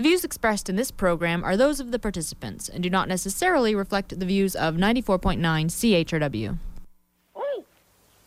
The views expressed in this program are those of the participants and do not necessarily reflect the views of 94.9 CHRW. Oh,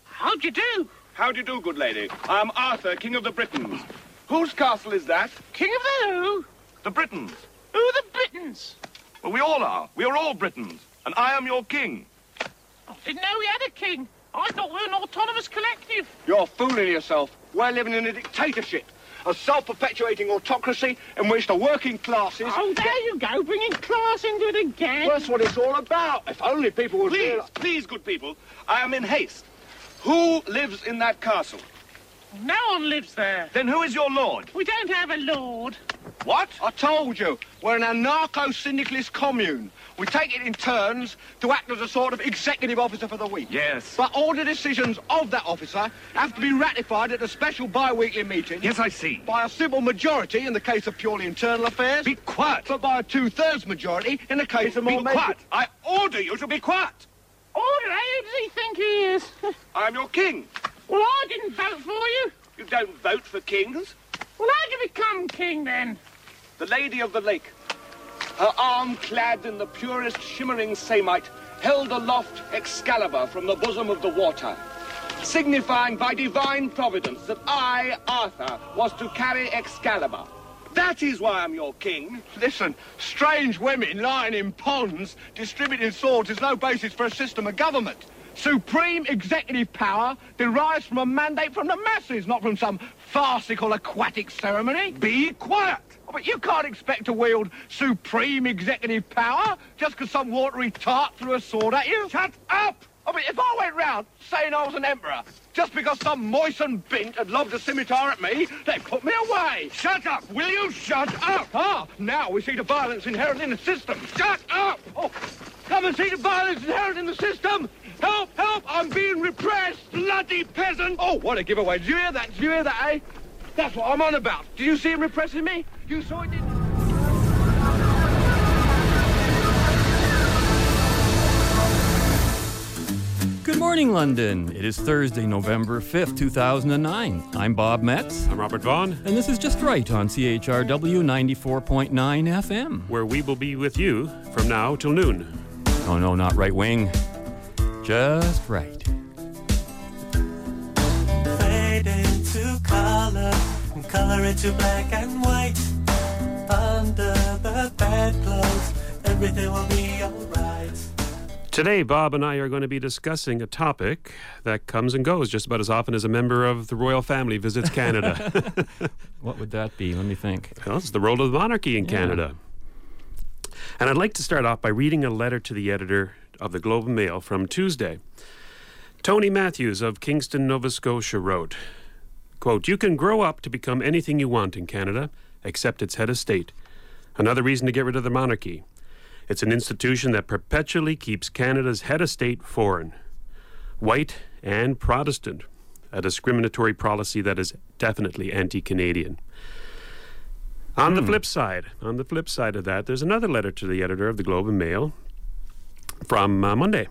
how'd you do? How do you do, good lady? I am Arthur, King of the Britons. Whose castle is that? King of the who? The Britons. Who are the Britons? Well, we all are. We are all Britons. And I am your king. I didn't know we had a king. I thought we were an autonomous collective. You're fooling yourself. We're living in a dictatorship. A self-perpetuating autocracy in which the working classes... Oh, there you go, bringing class into it again. Well, that's what it's all about. If only people would... Please, realize... please, good people, I am in haste. Who lives in that castle? No one lives there. Then who is your lord? We don't have a lord. What? I told you. We're an anarcho-syndicalist commune. We take it in turns to act as a sort of executive officer for the week. Yes. But all the decisions of that officer have to be ratified at a special bi-weekly meeting. Yes, I see. By a simple majority in the case of purely internal affairs. Be quiet. But by a two-thirds majority in the case of more... Be quiet. I order you to be quiet. Order? Who does he think he is? I'm your king. Well, I didn't vote for you. You don't vote for kings? Well, how'd you become king, then? The Lady of the Lake. Her arm clad in the purest shimmering samite held aloft Excalibur from the bosom of the water, signifying by divine providence that I, Arthur, was to carry Excalibur. That is why I'm your king. Listen, strange women lying in ponds distributing swords is no basis for a system of government. Supreme executive power derives from a mandate from the masses, not from some farcical aquatic ceremony. Be quiet. But you can't expect to wield supreme executive power just because some watery tart threw a sword at you. Shut up! I mean, if I went round saying I was an emperor, just because some moistened bint had lobbed a scimitar at me, they'd put me away. Shut up! Will you shut up? Ah, now we see the violence inherent in the system. Shut up! Oh, come and see the violence inherent in the system. Help! Help! I'm being repressed! Bloody peasant! Oh, what a giveaway. Did you hear that? Did you hear that, eh? That's what I'm on about. Did you see him repressing me? You saw it, didn't? Good morning, London. It is Thursday, November 5th, 2009. I'm Bob Metz. I'm Robert Vaughn. And this is Just Right on CHRW 94.9 FM. Where we will be with you from now till noon. Oh, no, not right wing. Just right. Fade into color and color into black and white. Under the bedclothes, everything will be alright. Today, Bob and I are going to be discussing a topic that comes and goes just about as often as a member of the royal family visits Canada. what would that be? Let me think. Well, it's the role of the monarchy in Yeah. Canada. And I'd like to start off by reading a letter to the editor of the Globe and Mail from Tuesday. Tony Matthews of Kingston, Nova Scotia wrote, quote, You can grow up to become anything you want in Canada, except its head of state. Another reason to get rid of the monarchy. It's an institution that perpetually keeps Canada's head of state foreign, white and Protestant, a discriminatory policy that is definitely anti Canadian. On the flip side, on the flip side of that, there's another letter to the editor of the Globe and Mail from uh, Monday,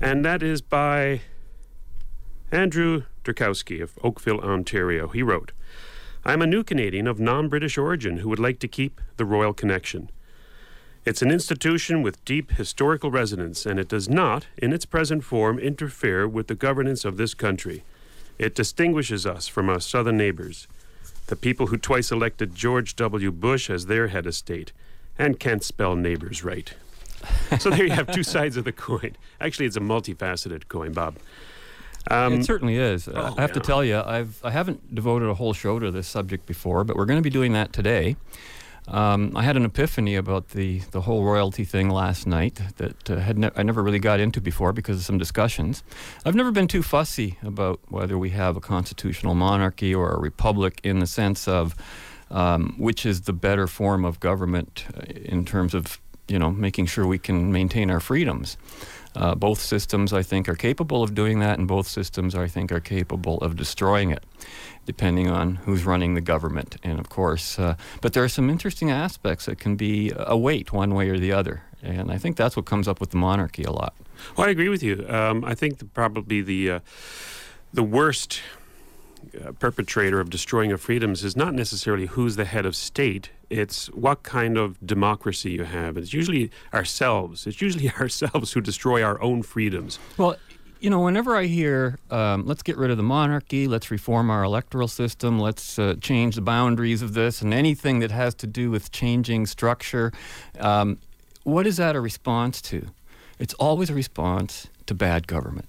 and that is by Andrew Durkowski of Oakville, Ontario. He wrote, I'm a new Canadian of non British origin who would like to keep the royal connection. It's an institution with deep historical resonance, and it does not, in its present form, interfere with the governance of this country. It distinguishes us from our southern neighbors, the people who twice elected George W. Bush as their head of state and can't spell neighbors right. so there you have two sides of the coin. Actually, it's a multifaceted coin, Bob. Um, it certainly is. Oh, I have to tell you, I've I haven't devoted a whole show to this subject before, but we're going to be doing that today. Um, I had an epiphany about the, the whole royalty thing last night that uh, had ne- I never really got into before because of some discussions. I've never been too fussy about whether we have a constitutional monarchy or a republic in the sense of um, which is the better form of government uh, in terms of you know making sure we can maintain our freedoms. Uh, both systems, I think, are capable of doing that, and both systems, I think, are capable of destroying it, depending on who's running the government. And of course, uh, but there are some interesting aspects that can be a weight one way or the other. And I think that's what comes up with the monarchy a lot. Well, I agree with you. Um, I think the, probably the uh, the worst perpetrator of destroying of freedoms is not necessarily who's the head of state. It's what kind of democracy you have. It's usually ourselves. It's usually ourselves who destroy our own freedoms. Well, you know, whenever I hear, um, let's get rid of the monarchy, let's reform our electoral system, let's uh, change the boundaries of this, and anything that has to do with changing structure, um, what is that a response to? It's always a response to bad government.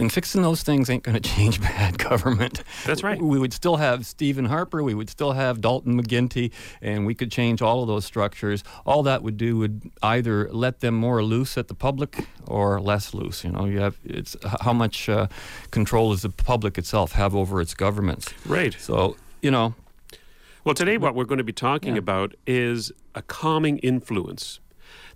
And fixing those things ain't going to change bad government. That's right. We would still have Stephen Harper, we would still have Dalton McGuinty, and we could change all of those structures. All that would do would either let them more loose at the public or less loose. You know, you have it's how much uh, control does the public itself have over its governments? Right. So you know. Well, today what we're going to be talking Yeah. about is a calming influence.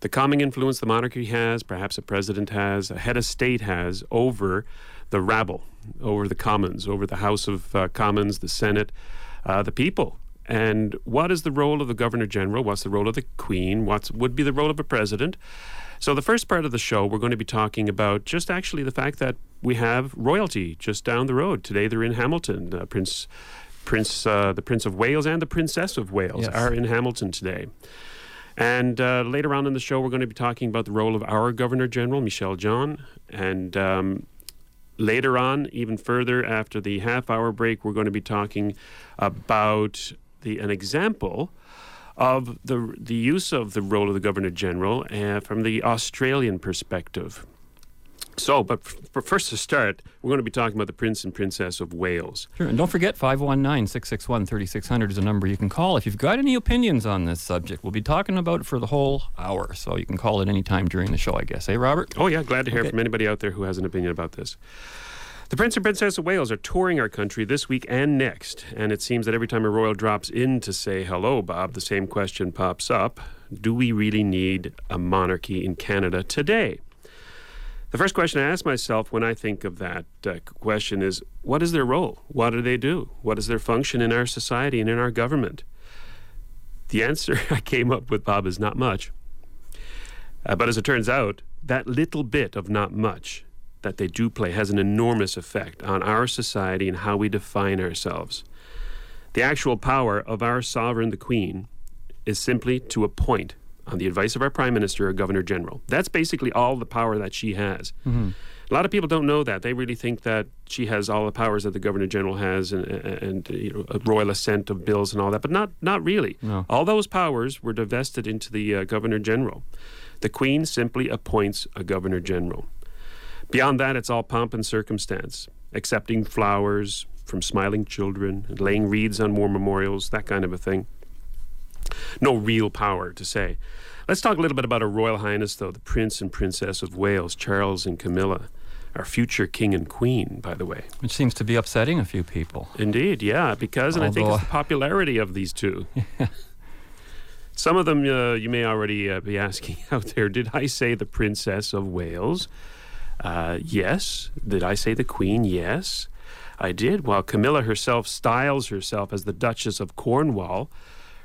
The calming influence the monarchy has, perhaps a president has, a head of state has over the rabble, over the commons, over the House of uh, Commons, the Senate, uh, the people. And what is the role of the governor general? What's the role of the queen? What would be the role of a president? So, the first part of the show, we're going to be talking about just actually the fact that we have royalty just down the road. Today, they're in Hamilton. Uh, Prince, Prince, uh, the Prince of Wales and the Princess of Wales Yes. are in Hamilton today. And uh, later on in the show, we're going to be talking about the role of our Governor General, Michaëlle Jean. And um, later on, even further after the half hour break, we're going to be talking about the, an example of the, the use of the role of the Governor General uh, from the Australian perspective. So, but f- first to start, we're going to be talking about the Prince and Princess of Wales. Sure, and don't forget 519 661 3600 is a number you can call if you've got any opinions on this subject. We'll be talking about it for the whole hour, so you can call at any time during the show, I guess. Hey, Robert? Oh, yeah, glad to hear Okay. from anybody out there who has an opinion about this. The Prince and Princess of Wales are touring our country this week and next, and it seems that every time a royal drops in to say hello, Bob, the same question pops up Do we really need a monarchy in Canada today? The first question I ask myself when I think of that uh, question is what is their role? What do they do? What is their function in our society and in our government? The answer I came up with, Bob, is not much. Uh, but as it turns out, that little bit of not much that they do play has an enormous effect on our society and how we define ourselves. The actual power of our sovereign, the Queen, is simply to appoint, on the advice of our Prime Minister or Governor General. That's basically all the power that she has. A lot of people don't know that. They really think that she has all the powers that the Governor General has and, and you know, a royal assent of bills and all that, but not, not really. No. All those powers were divested into the uh, Governor General. The Queen simply appoints a Governor General. Beyond that, it's all pomp and circumstance, accepting flowers from smiling children, and laying wreaths on war memorials, that kind of a thing. No real power to say. Let's talk a little bit about Her Royal Highness, though, the Prince and Princess of Wales, Charles and Camilla, our future King and Queen, by the way. Which seems to be upsetting a few people. Indeed, yeah, because, and I think it's the popularity of these two. Some of them uh, you may already uh, be asking out there. Did I say the Princess of Wales? Uh, yes. Did I say the Queen? Yes. I did. While Camilla herself styles herself as the Duchess of Cornwall,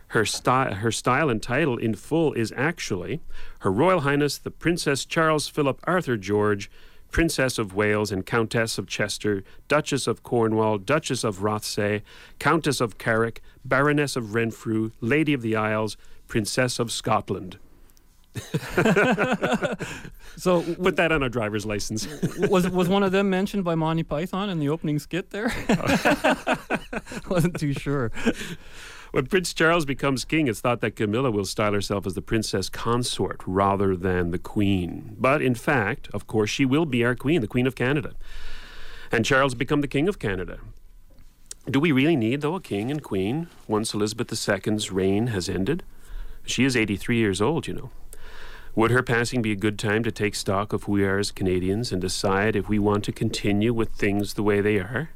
her, sty- her style and title in full is actually Her Royal Highness the Princess Charles Philip Arthur George, Princess of Wales and Countess of Chester, Duchess of Cornwall, Duchess of Rothesay, Countess of Carrick, Baroness of Renfrew, Lady of the Isles, Princess of Scotland. So, Put that on a driver's license. was was one of them mentioned by Monty Python in the opening skit there? Oh. Wasn't too sure. When Prince Charles becomes king, it's thought that Camilla will style herself as the princess consort rather than the queen. But in fact, of course, she will be our queen, the Queen of Canada. And Charles become the King of Canada. Do we really need, though, a king and queen once Elizabeth II's reign has ended? She is 83 years old, you know. Would her passing be a good time to take stock of who we are as Canadians and decide if we want to continue with things the way they are?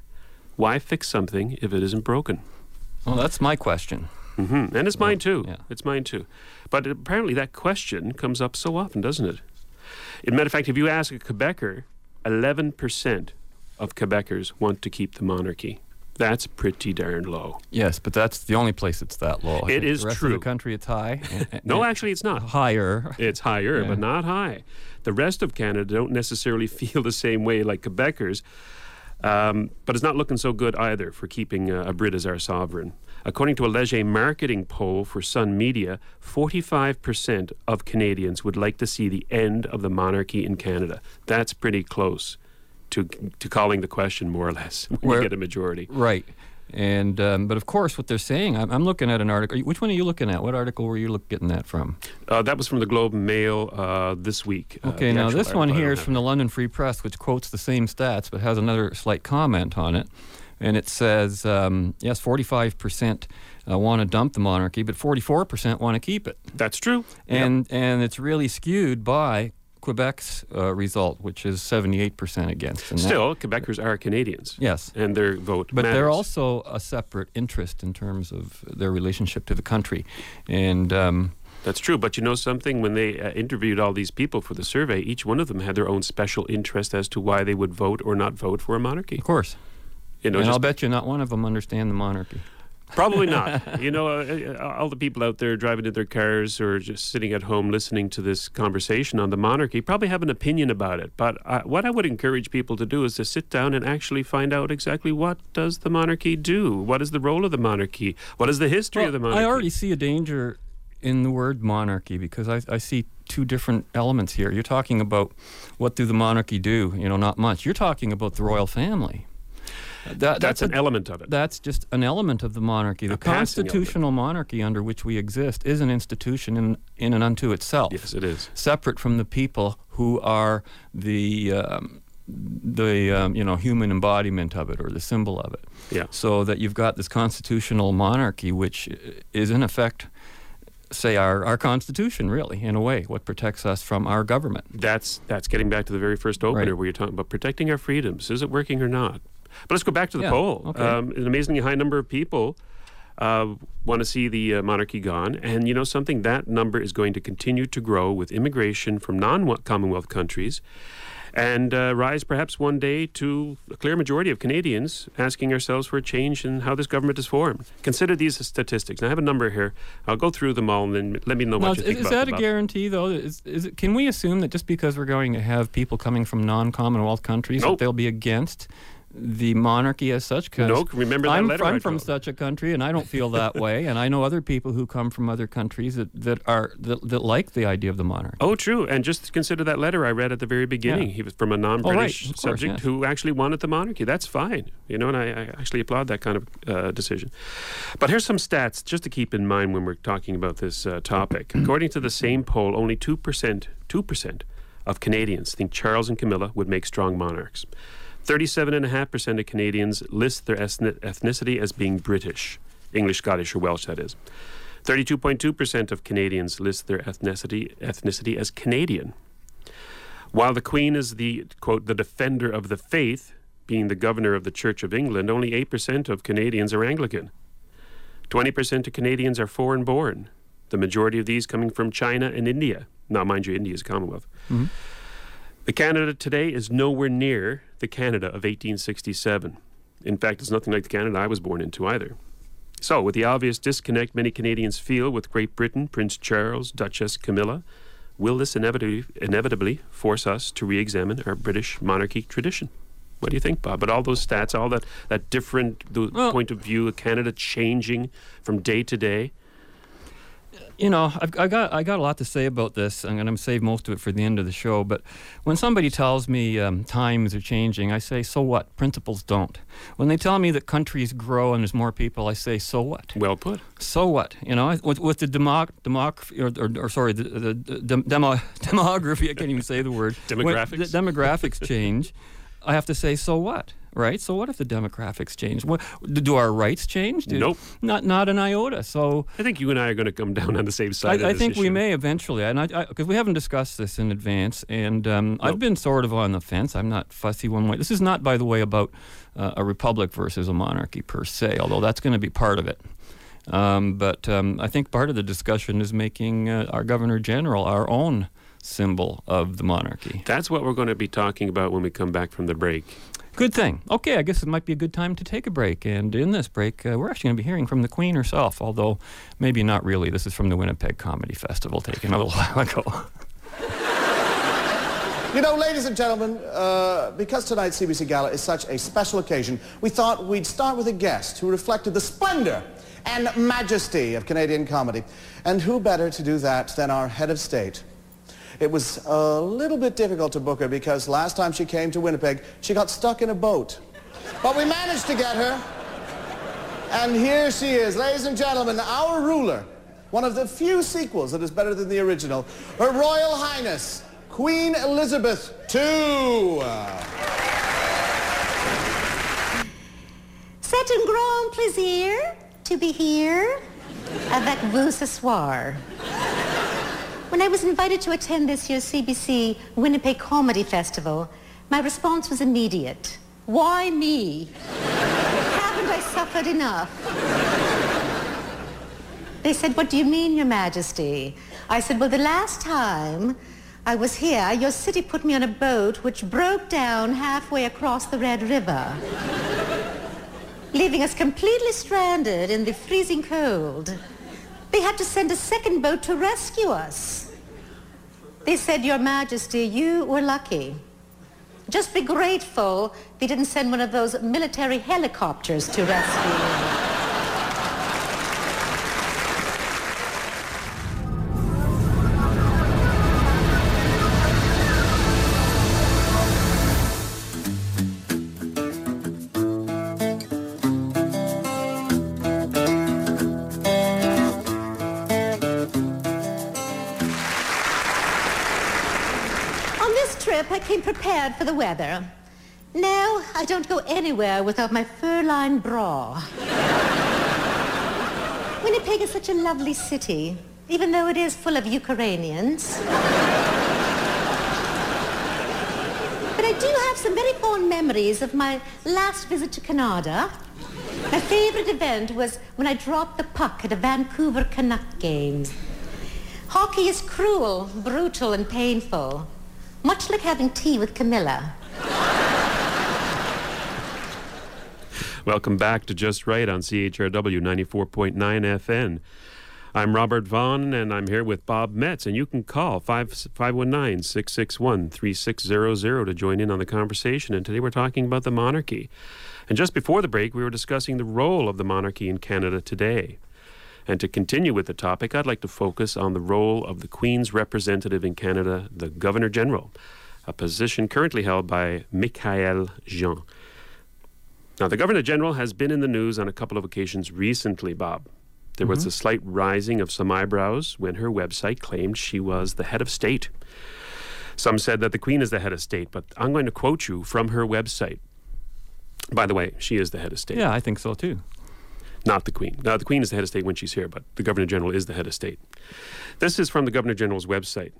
Why fix something if it isn't broken? Well, that's my question. hmm And it's mine too. yeah. It's mine too. But apparently that question comes up so often, doesn't it? As a matter of fact, if you ask a Quebecer, 11% of Quebecers want to keep the monarchy. That's pretty darn low. Yes, but that's the only place it's that low. It the rest true. Of the country, it's high. No, actually, it's not. higher. It's higher, Yeah. but not high. The rest of Canada don't necessarily feel the same way like Quebecers. Um, but it's not looking so good either for keeping uh, a Brit as our sovereign. According to a Leger marketing poll for Sun Media, 45% of Canadians would like to see the end of the monarchy in Canada. That's pretty close to to calling the question more or less when Where- you get a majority. Right. And um, but of course, what they're saying, I'm, I'm looking at an article. Which one are you looking at? What article were you look, getting that from? Uh, that was from the Globe Mail uh, this week. Uh, Okay, the now this one here don't from the London Free Press, which quotes the same stats but has another slight comment on it. And it says, um, yes, 45% uh, want to dump the monarchy, but 44% want to keep it. That's true. Yep. And, and it's really skewed by Quebec's uh, result, which is 78% against. And that- Still, Quebecers are Canadians. yes. And their vote But they're also a separate interest in terms of their relationship to the country. And um, That's true. But you know something? When they uh, interviewed all these people for the survey, each one of them had their own special interest as to why they would vote or not vote for a monarchy. of course, You know, and I'll bet you not one of them understand the monarchy. Probably not. You know, uh, uh, all the people out there driving in their cars or just sitting at home listening to this conversation on the monarchy probably have an opinion about it. But uh, what I would encourage people to do is to sit down and actually find out exactly what does the monarchy do? What is the role of the monarchy? What is the history of the monarchy? I already see a danger in the word monarchy because I, I see two different elements here. You're talking about what do the monarchy do? You know, not much. You're talking about the royal family. That, That's an a- element of it. That's just an element of the monarchy. The constitutional monarchy under which we exist is an institution in, in and unto itself, Yes, it is. separate from the people who are the um, the um, you know human embodiment of it or the symbol of it. Yeah. So that you've got this constitutional monarchy, which is in effect, say our our constitution, really, in a way, what protects us from our government. That's that's getting back to the very first opener Right. where you're talking about protecting our freedoms. Is it working or not? But let's go back to the Yeah, poll. okay. Um, an amazingly high number of people uh, want to see the uh, monarchy gone, and you know something? That number is going to continue to grow with immigration from non-Commonwealth countries, and uh, rise perhaps one day to a clear majority of Canadians asking ourselves for a change in how this government is formed. Consider these statistics. And I have a number here. I'll go through them all, and then let me know Now, what you is, think is about that a guarantee, though? Is, is it, can we assume that just because we're going to have people coming from non-Commonwealth countries, Nope. that they'll be against the monarchy as such? 'Cause No, remember that I'm, letter I'm from such a country, and I don't feel that way. And I know other people who come from other countries that, that are that, that like the idea of the monarchy. Oh, true. And just consider that letter I read at the very beginning. Yeah. He was from a non-British of course, subject yes. who actually wanted the monarchy. That's fine, you know. And I, I actually applaud that kind of uh, decision. But here's some stats just to keep in mind when we're talking about this uh, topic. According to the same poll, only two percent, two percent of Canadians think Charles and Camilla would make strong monarchs. 37.5% of Canadians list their ethnicity as being British, English, Scottish, or Welsh, that is. 32.2% of Canadians list their ethnicity, ethnicity as Canadian. While the Queen is the, quote, the defender of the faith, being the governor of the Church of England, only 8% of Canadians are Anglican. 20% of Canadians are foreign born, the majority of these coming from China and India. Now, mind you, India is a Commonwealth. Mm-hmm. The Canada today is nowhere near the Canada of 1867. In fact, it's nothing like the Canada I was born into either. So, with the obvious disconnect many Canadians feel with Great Britain, Prince Charles, Duchess Camilla, will this inevitably, inevitably force us to re examine our British monarchy tradition? What do you think, Bob? But all those stats, all that, that different the Well- point of view of Canada changing from day to day. You know, I've, I got I got a lot to say about this. and I'm going to save most of it for the end of the show. But when somebody tells me um, times are changing, I say, "So what?" Principles don't. When they tell me that countries grow and there's more people, I say, "So what?" Well put. So what? You know, with, with the democ, democ or, or, or sorry, the, the, the demo, demography. I can't even say the word. When Demographics? the demographics change. I have to say, so what? Right? So what if the demographics change? What, do our rights change? Do- Nope. Not not an iota. So I think you and I are going to come down on the same side. of I, I think we may eventually, and I because we haven't discussed this in advance, and um, I've been sort of on the fence. I'm not fussy one way. This is not, by the way, about uh, a republic versus a monarchy per se, although that's going to be part of it. Um, but um, I think part of the discussion is making uh, our governor general our own symbol of the monarchy. That's what we're going to be talking about when we come back from the break. Good thing. Okay, I guess it might be a good time to take a break. And in this break, uh, we're actually going to be hearing from the Queen herself, although maybe not really. This is from the Winnipeg Comedy Festival taken a little while ago. You know, ladies and gentlemen, uh, because tonight's CBC Gala is such a special occasion, we thought we'd start with a guest who reflected the splendor and majesty of Canadian comedy. And who better to do that than our head of state? It was a little bit difficult to book her because last time she came to Winnipeg, she got stuck in a boat. But we managed to get her. And here she is, ladies and gentlemen, our ruler. One of the few sequels that is better than the original. Her Royal Highness, Queen Elizabeth II. C'est un grand plaisir to be here avec vous ce soir. When I was invited to attend this year's CBC Winnipeg Comedy Festival, my response was immediate. Why me? Haven't I suffered enough? They said, what do you mean, Your Majesty? I said, well, the last time I was here, your city put me on a boat which broke down halfway across the Red River, leaving us completely stranded in the freezing cold. They had to send a second boat to rescue us. They said, Your Majesty, you were lucky. Just be grateful they didn't send one of those military helicopters to rescue you. I came prepared for the weather. Now, I don't go anywhere without my fur-lined bra. Winnipeg is such a lovely city, even though it is full of Ukrainians. But I do have some very fond memories of my last visit to Canada. My favorite event was when I dropped the puck at a Vancouver Canuck game. Hockey is cruel, brutal, and painful, much like having tea with Camilla. Welcome back to Just Right on CHRW 94.9 FN. I'm Robert Vaughn, and I'm here with Bob Metz, and you can call 519 661 3600 to join in on the conversation. And today we're talking about the monarchy. And just before the break, we were discussing the role of the monarchy in Canada today. And to continue with the topic, I'd like to focus on the role of the Queen's representative in Canada, the Governor General, a position currently held by Michaëlle Jean. Now, the Governor General has been in the news on a couple of occasions recently, Bob. There was mm-hmm. a slight rising of some eyebrows when her website claimed she was the head of state. Some said that the Queen is the head of state, but I'm going to quote you from her website. By the way, she is the head of state, Yeah, I think so too. Not the Queen. Now, the Queen is the head of state when she's here, but the Governor General is the head of state. This is from the Governor General's website.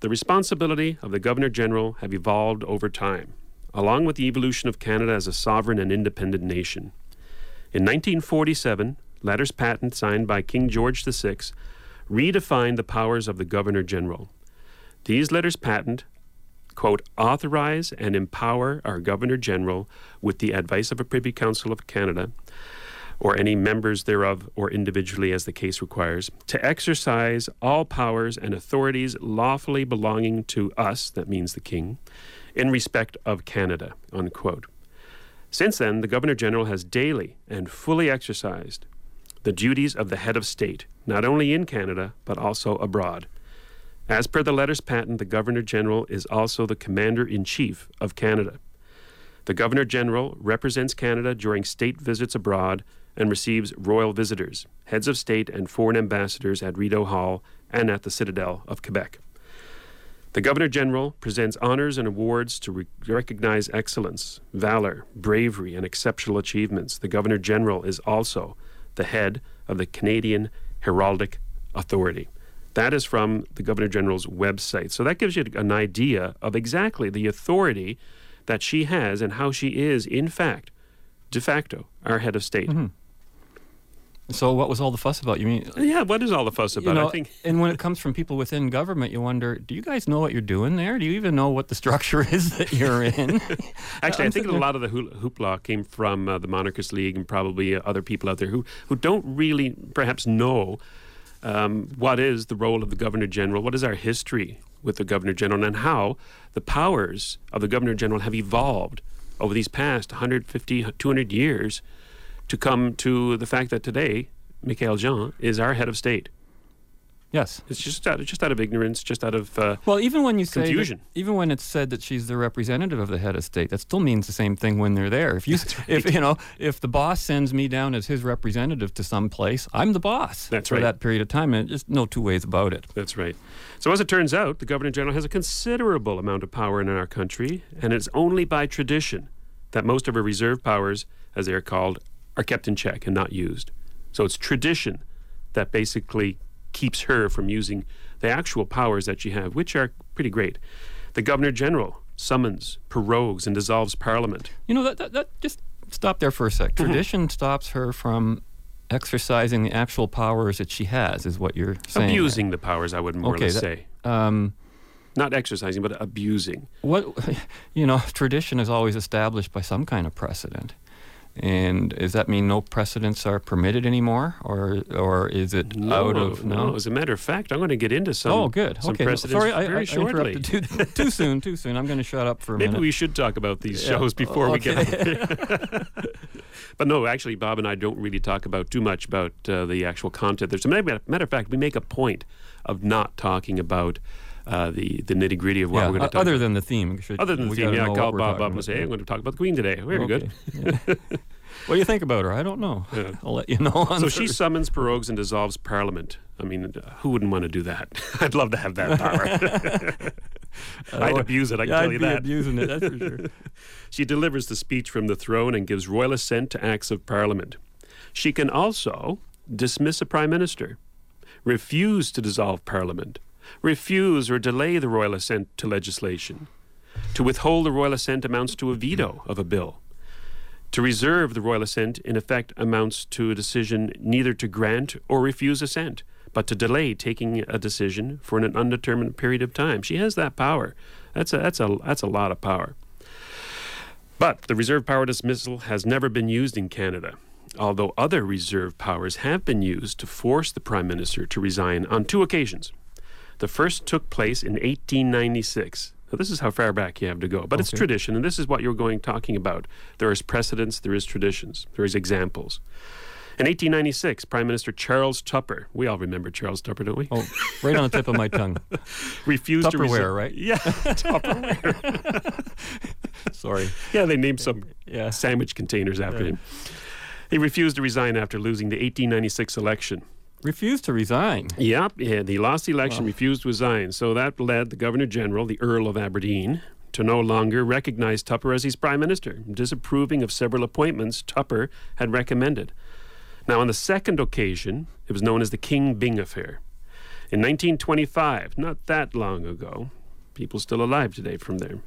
The responsibility of the Governor General have evolved over time, along with the evolution of Canada as a sovereign and independent nation. In 1947, letters patent signed by King George VI redefined the powers of the Governor General. These letters patent, quote, authorize and empower our Governor General with the advice of a Privy Council of Canada or any members thereof, or individually as the case requires, to exercise all powers and authorities lawfully belonging to us, that means the King, in respect of Canada, unquote. Since then, the Governor General has daily and fully exercised the duties of the head of state, not only in Canada, but also abroad. As per the letters patent, the Governor General is also the Commander in Chief of Canada. The Governor General represents Canada during state visits abroad and receives royal visitors, heads of state, and foreign ambassadors at Rideau Hall and at the Citadel of Quebec. The Governor General presents honors and awards to re- recognize excellence, valor, bravery, and exceptional achievements. The Governor General is also the head of the Canadian Heraldic Authority. That is from the Governor General's website. So that gives you an idea of exactly the authority that she has and how she is, in fact, de facto, our head of state. Mm-hmm. So, what was all the fuss about? You mean, Yeah, what is all the fuss you about? know, I think and when it comes from people within government, you wonder, do you guys know what you're doing there? Do you even know what the structure is that you're in? Actually, I I'm think a lot of the hoopla came from uh, the Monarchist League and probably uh, other people out there who, who don't really perhaps know um, what is the role of the Governor General? What is our history with the Governor General, and how the powers of the Governor General have evolved over these past 150, 200 years to come to the fact that today, Michaëlle Jean is our head of state. Yes. It's just out of, just out of ignorance, just out of uh, Well, even when you say that- even when it's said that she's the representative of the head of state, that still means the same thing when they're there. If you, if you know, if the boss sends me down as his representative to some place, I'm the boss. That's for right. that period of time, and there's no two ways about it. That's right. So, as it turns out, the Governor General has a considerable amount of power in our country, and it's only by tradition that most of her reserve powers, as they are called, are kept in check and not used. So, it's tradition that basically keeps her from using the actual powers that she have, which are pretty great. The Governor General summons, prorogues, and dissolves Parliament. You know, that, that, that just stop there for a sec. Mm-hmm. Tradition stops her from exercising the actual powers that she has, is what you're saying. there. Abusing the powers, I would more Okay, or less that- say. Um, Not exercising, but abusing. what you know, tradition is always established by some kind of precedent. And does that mean no precedents are permitted anymore, or or is it out of no, As a matter of fact, I'm going to get into some. oh, good. Some okay. precedents Sorry, I, very I, shortly. too, too soon. Too soon. I'm going to shut up for a minute. Maybe we should talk about these Yeah. shows before we get. Okay. but no, actually, Bob and I don't really talk about too much about uh, the actual content. There's a matter, matter of fact, we make a point of not talking about uh, the the nitty gritty of what yeah, we're going to talk. other about. than the theme. should- other than the theme, yeah, I call Bob up and say, "Hey, I'm going to talk about the Queen today. Very Okay. good. Yeah. what do you think about her? I don't know. Yeah. I'll let you know. on So she summons, prorogues, and dissolves Parliament. I mean, uh, who wouldn't want to do that? I'd love to have that power. I'd Oh, abuse it, I can yeah, tell I'd you be that. abusing it, that's for sure. She delivers the speech from the throne and gives royal assent to acts of Parliament. She can also dismiss a Prime Minister, refuse to dissolve Parliament, refuse or delay the royal assent to legislation. To withhold the royal assent amounts to a veto of a bill. To reserve the royal assent, in effect, amounts to a decision neither to grant or refuse assent, but to delay taking a decision for an undetermined period of time. She has that power. That's a, that's a, that's a lot of power. But the reserve power dismissal has never been used in Canada, although other reserve powers have been used to force the Prime Minister to resign on two occasions. The first took place in 1896. Now, this is how far back you have to go, but it's tradition, and this is what you're going talking about. There is precedence, there is traditions, there is examples. In 1896, Prime Minister Charles Tupper, we all remember Charles Tupper, don't we? Oh, right on the tip of my tongue. refused to resign. Tupperware, right? Yeah, Tupperware. Sorry. yeah, they named some Yeah. sandwich containers after him. He refused to resign after losing the 1896 election. Refused to resign. Yep, yeah, he lost the election, refused to resign. So that led the Governor General, the Earl of Aberdeen, to no longer recognize Tupper as his Prime Minister, disapproving of several appointments Tupper had recommended. Now, on the second occasion, it was known as the King Byng Affair. In 1925, not that long ago, people still alive today from there.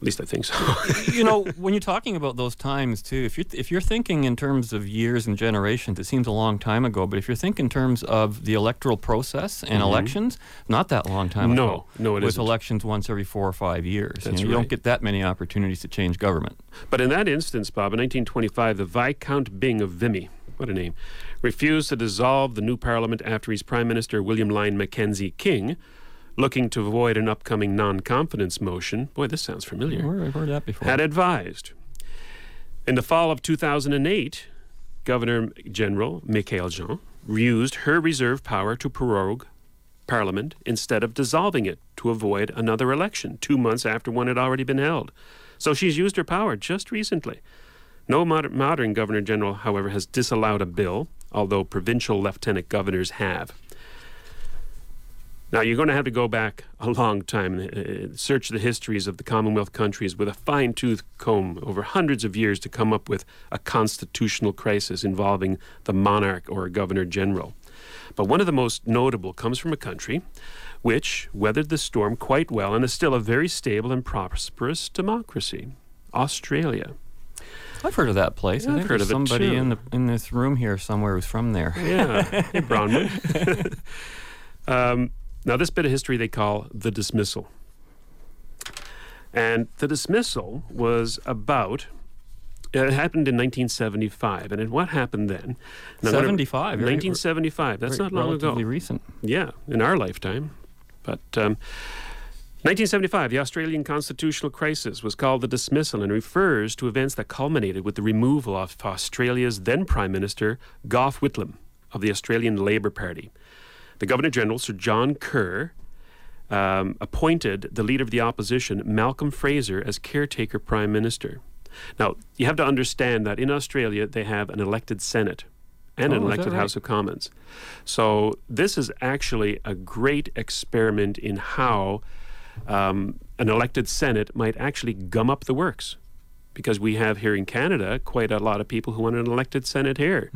At least I think so. you know, when you're talking about those times too, if you're if you're thinking in terms of years and generations, it seems a long time ago. But if you're thinking in terms of the electoral process and elections, not that long time Mm-hmm. No, ago. no, it with isn't. elections once every four or five years. You, know, you don't get that many opportunities to change government. But in that instance, Bob, in 1925, the Viscount Byng of Vimy, what a name, refused to dissolve the new parliament after his Prime Minister William Lyon Mackenzie King, looking to avoid an upcoming non confidence motion. Boy, this sounds familiar. I've heard that before. Had advised. In the fall of 2008, Governor General Michaëlle Jean used her reserve power to prorogue Parliament instead of dissolving it to avoid another election two months after one had already been held. So she's used her power just recently. No mod- modern Governor General, however, has disallowed a bill, although provincial lieutenant governors have. Now, you're going to have to go back a long time and uh, search the histories of the Commonwealth countries with a fine tooth comb over hundreds of years to come up with a constitutional crisis involving the monarch or a governor general. But one of the most notable comes from a country which weathered the storm quite well and is still a very stable and prosperous democracy Australia. I've heard of that place. Yeah, I I've heard there's of it somebody too. in the in this room here somewhere who's from there. Yeah, hey, Bronwyn. um, now, this bit of history they call the dismissal. And the dismissal was about It happened in 1975, and what happened then? Now, 75, very- 1975. That's not long ago. relatively recent. Yeah, in our lifetime. But um, 1975, the Australian constitutional crisis was called the dismissal and refers to events that culminated with the removal of Australia's then Prime Minister, Gough Whitlam, of the Australian Labor Party. The Governor General, Sir John Kerr, um, appointed the leader of the opposition, Malcolm Fraser, as caretaker Prime Minister. Now, you have to understand that in Australia they have an elected Senate and an Oh, that elected right? House of Commons. So this is actually a great experiment in how um, an elected Senate might actually gum up the works. Because we have here in Canada quite a lot of people who want an elected Senate here.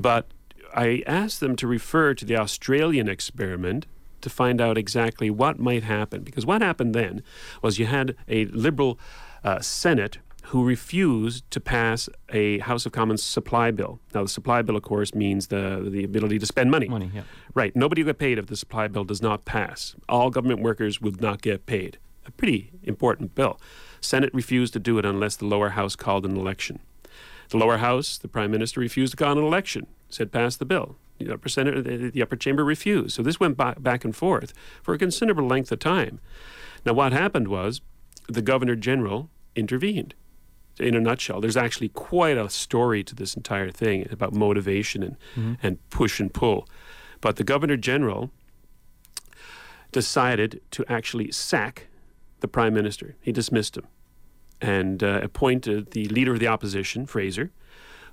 But I asked them to refer to the Australian experiment to find out exactly what might happen. Because what happened then was you had a Liberal uh, Senate who refused to pass a House of Commons supply bill. Now, the supply bill, of course, means the, the ability to spend money. Money, yeah. Right. Nobody will get paid if the supply bill does not pass. All government workers would not get paid. A pretty important bill. Senate refused to do it unless the lower house called an election. The lower house, the prime minister, refused to call an election. Said pass the bill. The upper senate, the, the upper chamber refused. So this went ba- back and forth for a considerable length of time. Now, what happened was the governor general intervened. In a nutshell, there's actually quite a story to this entire thing about motivation and, and push and pull. But the governor general decided to actually sack the prime minister. He dismissed him and uh, appointed the leader of the opposition, Fraser,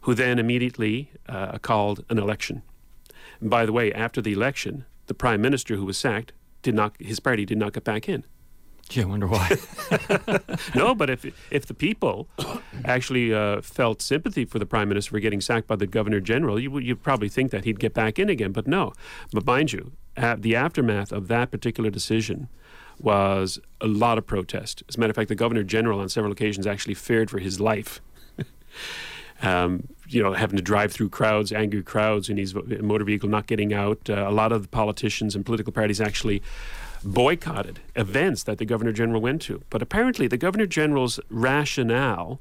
who then immediately uh, called an election. And by the way, after the election, the prime minister who was sacked did not. His party did not get back in. Gee, I wonder why. no, but if if the people actually uh, felt sympathy for the prime minister for getting sacked by the governor general, you would you probably think that he'd get back in again. But no. But mind you, the aftermath of that particular decision was a lot of protest. As a matter of fact, the governor general on several occasions actually feared for his life. um, you know, having to drive through crowds, angry crowds in his motor vehicle, not getting out. Uh, a lot of the politicians and political parties actually boycotted events that the governor general went to. But apparently, the governor general's rationale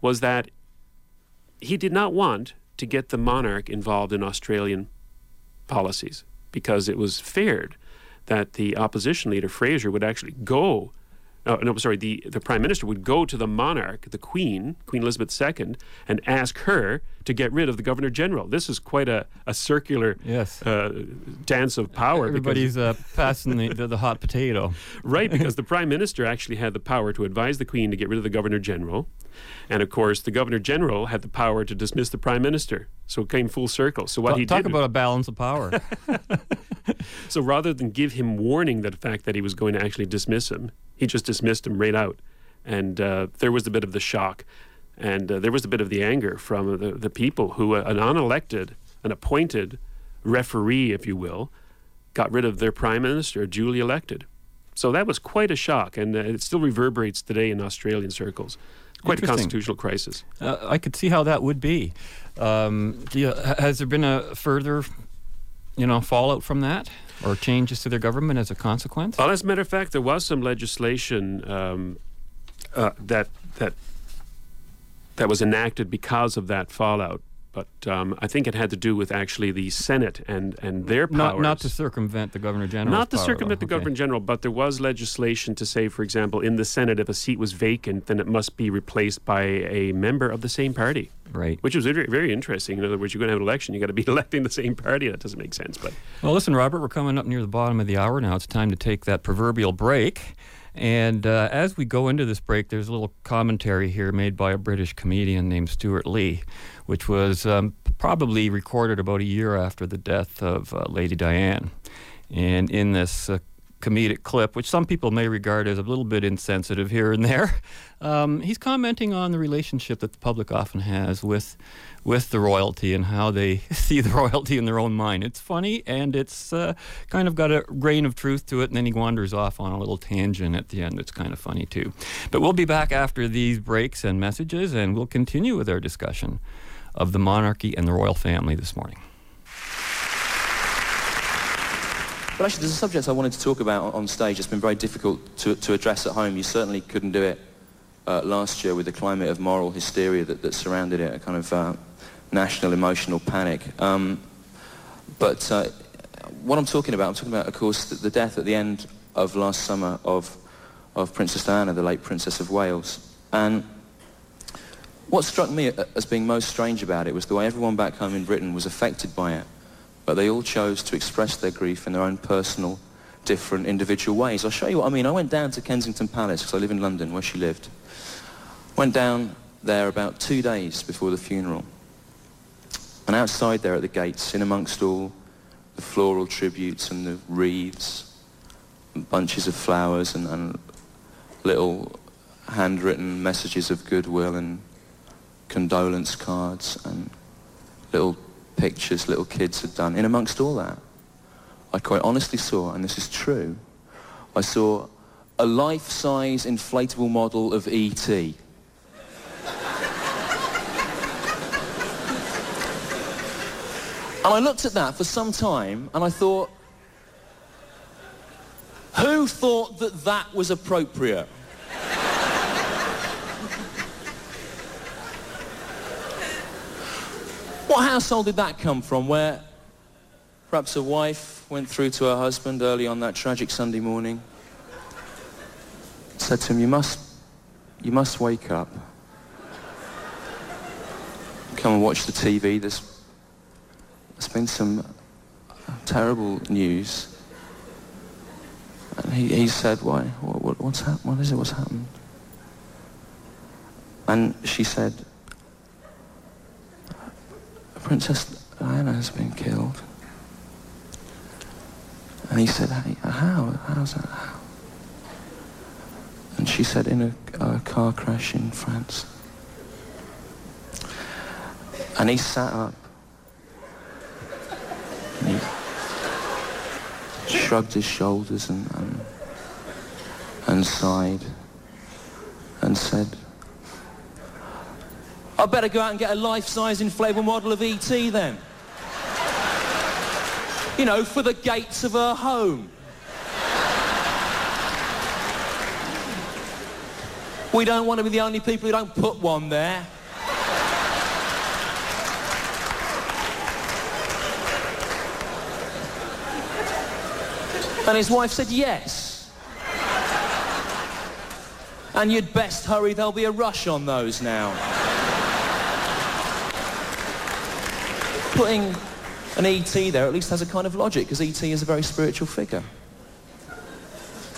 was that he did not want to get the monarch involved in Australian policies because it was feared that the opposition leader Fraser would actually go. Uh, no, sorry. The the prime minister would go to the monarch, the Queen, Queen Elizabeth II, and ask her to get rid of the governor general. This is quite a, a circular Yes. uh, dance of power. because- Everybody's uh, passing the, the, the hot potato. Right, because the prime minister actually had the power to advise the queen to get rid of the governor general. And of course, the governor general had the power to dismiss the prime minister. So it came full circle. So what Talk, he talk did about a balance of power. so rather than give him warning that the fact that he was going to actually dismiss him, he just dismissed him right out. And uh, there was a bit of the shock, and uh, there was a bit of the anger from the, the people who, uh, an unelected, an appointed referee, if you will, got rid of their prime minister, duly elected. So that was quite a shock, and uh, it still reverberates today in Australian circles. Quite a constitutional crisis. Uh, I could see how that would be. Um, you, has there been a further, you know, fallout from that, or changes to their government as a consequence? Well, as a matter of fact, there was some legislation um, uh, that that that was enacted because of that fallout. But um, I think it had to do with actually the Senate and, and their powers. not, not to circumvent the governor general. Not to circumvent the governor general, but there was legislation to say, for example, in the Senate, if a seat was vacant, then it must be replaced by a member of the same party. Right. Which was very, very interesting. In other words, you're going to have an election, you've got to be electing the same party. That doesn't make sense. But Well, listen, Robert, we're coming up near the bottom of the hour now. It's time to take that proverbial break. And uh, as we go into this break, there's a little commentary here made by a British comedian named Stewart Lee, which was um, probably recorded about a year after the death of uh, Lady Diane. And in this uh, comedic clip, which some people may regard as a little bit insensitive here and there, um, he's commenting on the relationship that the public often has with with the royalty and how they see the royalty in their own mind. It's funny and it's uh, kind of got a grain of truth to it, and then he wanders off on a little tangent at the end that's kind of funny too. But we'll be back after these breaks and messages, and we'll continue with our discussion of the monarchy and the royal family this morning. But actually, there's a subject I wanted to talk about on- stage It's been very difficult to, to address at home. You certainly couldn't do it uh, last year with the climate of moral hysteria that, that surrounded it, a kind of uh, national emotional panic. Um, but uh, what I'm talking about, I'm talking about, of course, the, the death at the end of last summer of, of Princess Diana, the late Princess of Wales. And what struck me as being most strange about it was the way everyone back home in Britain was affected by it, but they all chose to express their grief in their own personal, different, individual ways. I'll show you what I mean. I went down to Kensington Palace, because I live in London, where she lived. Went down there about two days before the funeral. And outside there at the gates, in amongst all the floral tributes and the wreaths, and bunches of flowers and, and little handwritten messages of goodwill and condolence cards and little pictures little kids had done. In amongst all that, I quite honestly saw, and this is true, I saw a life-size inflatable model of E.T. and I looked at that for some time and I thought, who thought that that was appropriate? What household did that come from where perhaps a wife went through to her husband early on that tragic Sunday morning, said to him, you must, you must wake up. Come and watch the TV. There's, there's been some terrible news. And he, he said, why? What, what, what's happened? What is it? What's happened? And she said, Princess Diana has been killed. And he said, hey, how? How's that? How? And she said, in a, a car crash in France. And he sat up. And he shrugged his shoulders and, and, and sighed and said, I better go out and get a life-size inflatable model of E.T. then. You know, for the gates of her home. We don't want to be the only people who don't put one there. And his wife said yes. And you'd best hurry, there'll be a rush on those now. Putting an E.T. there at least has a kind of logic, because E.T. is a very spiritual figure.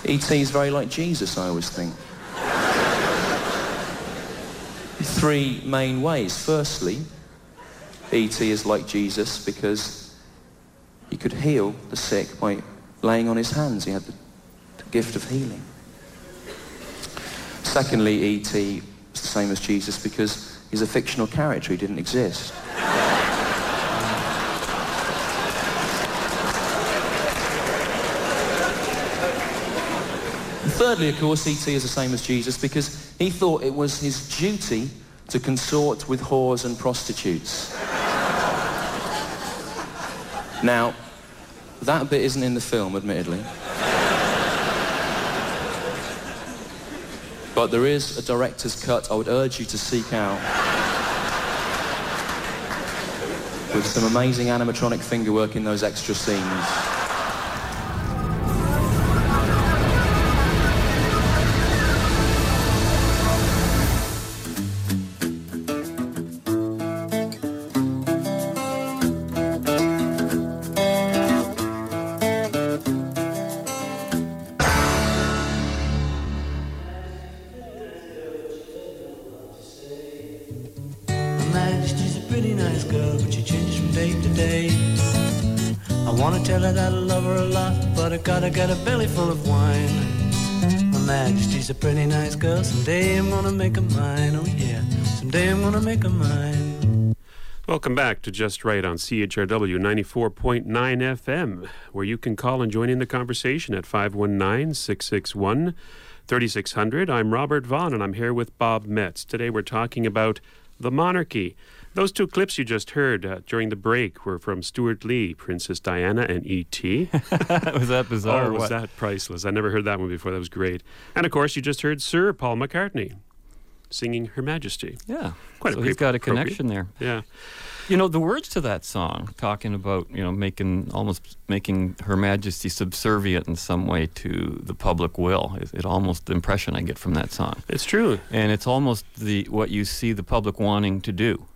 E.T. is very like Jesus, I always think. Three main ways. Firstly, E.T. is like Jesus because he could heal the sick by laying on his hands. He had the, the gift of healing. Secondly, E.T. is the same as Jesus because he's a fictional character. He didn't exist. Thirdly, of course, E.T. is the same as Jesus because he thought it was his duty to consort with whores and prostitutes. now, that bit isn't in the film, admittedly. but there is a director's cut I would urge you to seek out. With some amazing animatronic fingerwork in those extra scenes. Gonna make her mine, oh yeah, someday I'm gonna make her mine. Welcome back to Just Right on CHRW 94.9 FM, where you can call and join in the conversation at 519 661 3600. I'm Robert Vaughn, and I'm here with Bob Metz. Today we're talking about the monarchy. Those two clips you just heard uh, during the break were from Stewart Lee, Princess Diana, and E.T. was that bizarre? Oh, or was what? that priceless? I never heard that one before. That was great. And of course, you just heard Sir Paul McCartney. Singing Her Majesty. Yeah. Quite so he's got a connection there. Yeah. You know, the words to that song, talking about, you know, making almost making Her Majesty subservient in some way to the public will. It, it almost the impression I get from that song. It's true. And it's almost the what you see the public wanting to do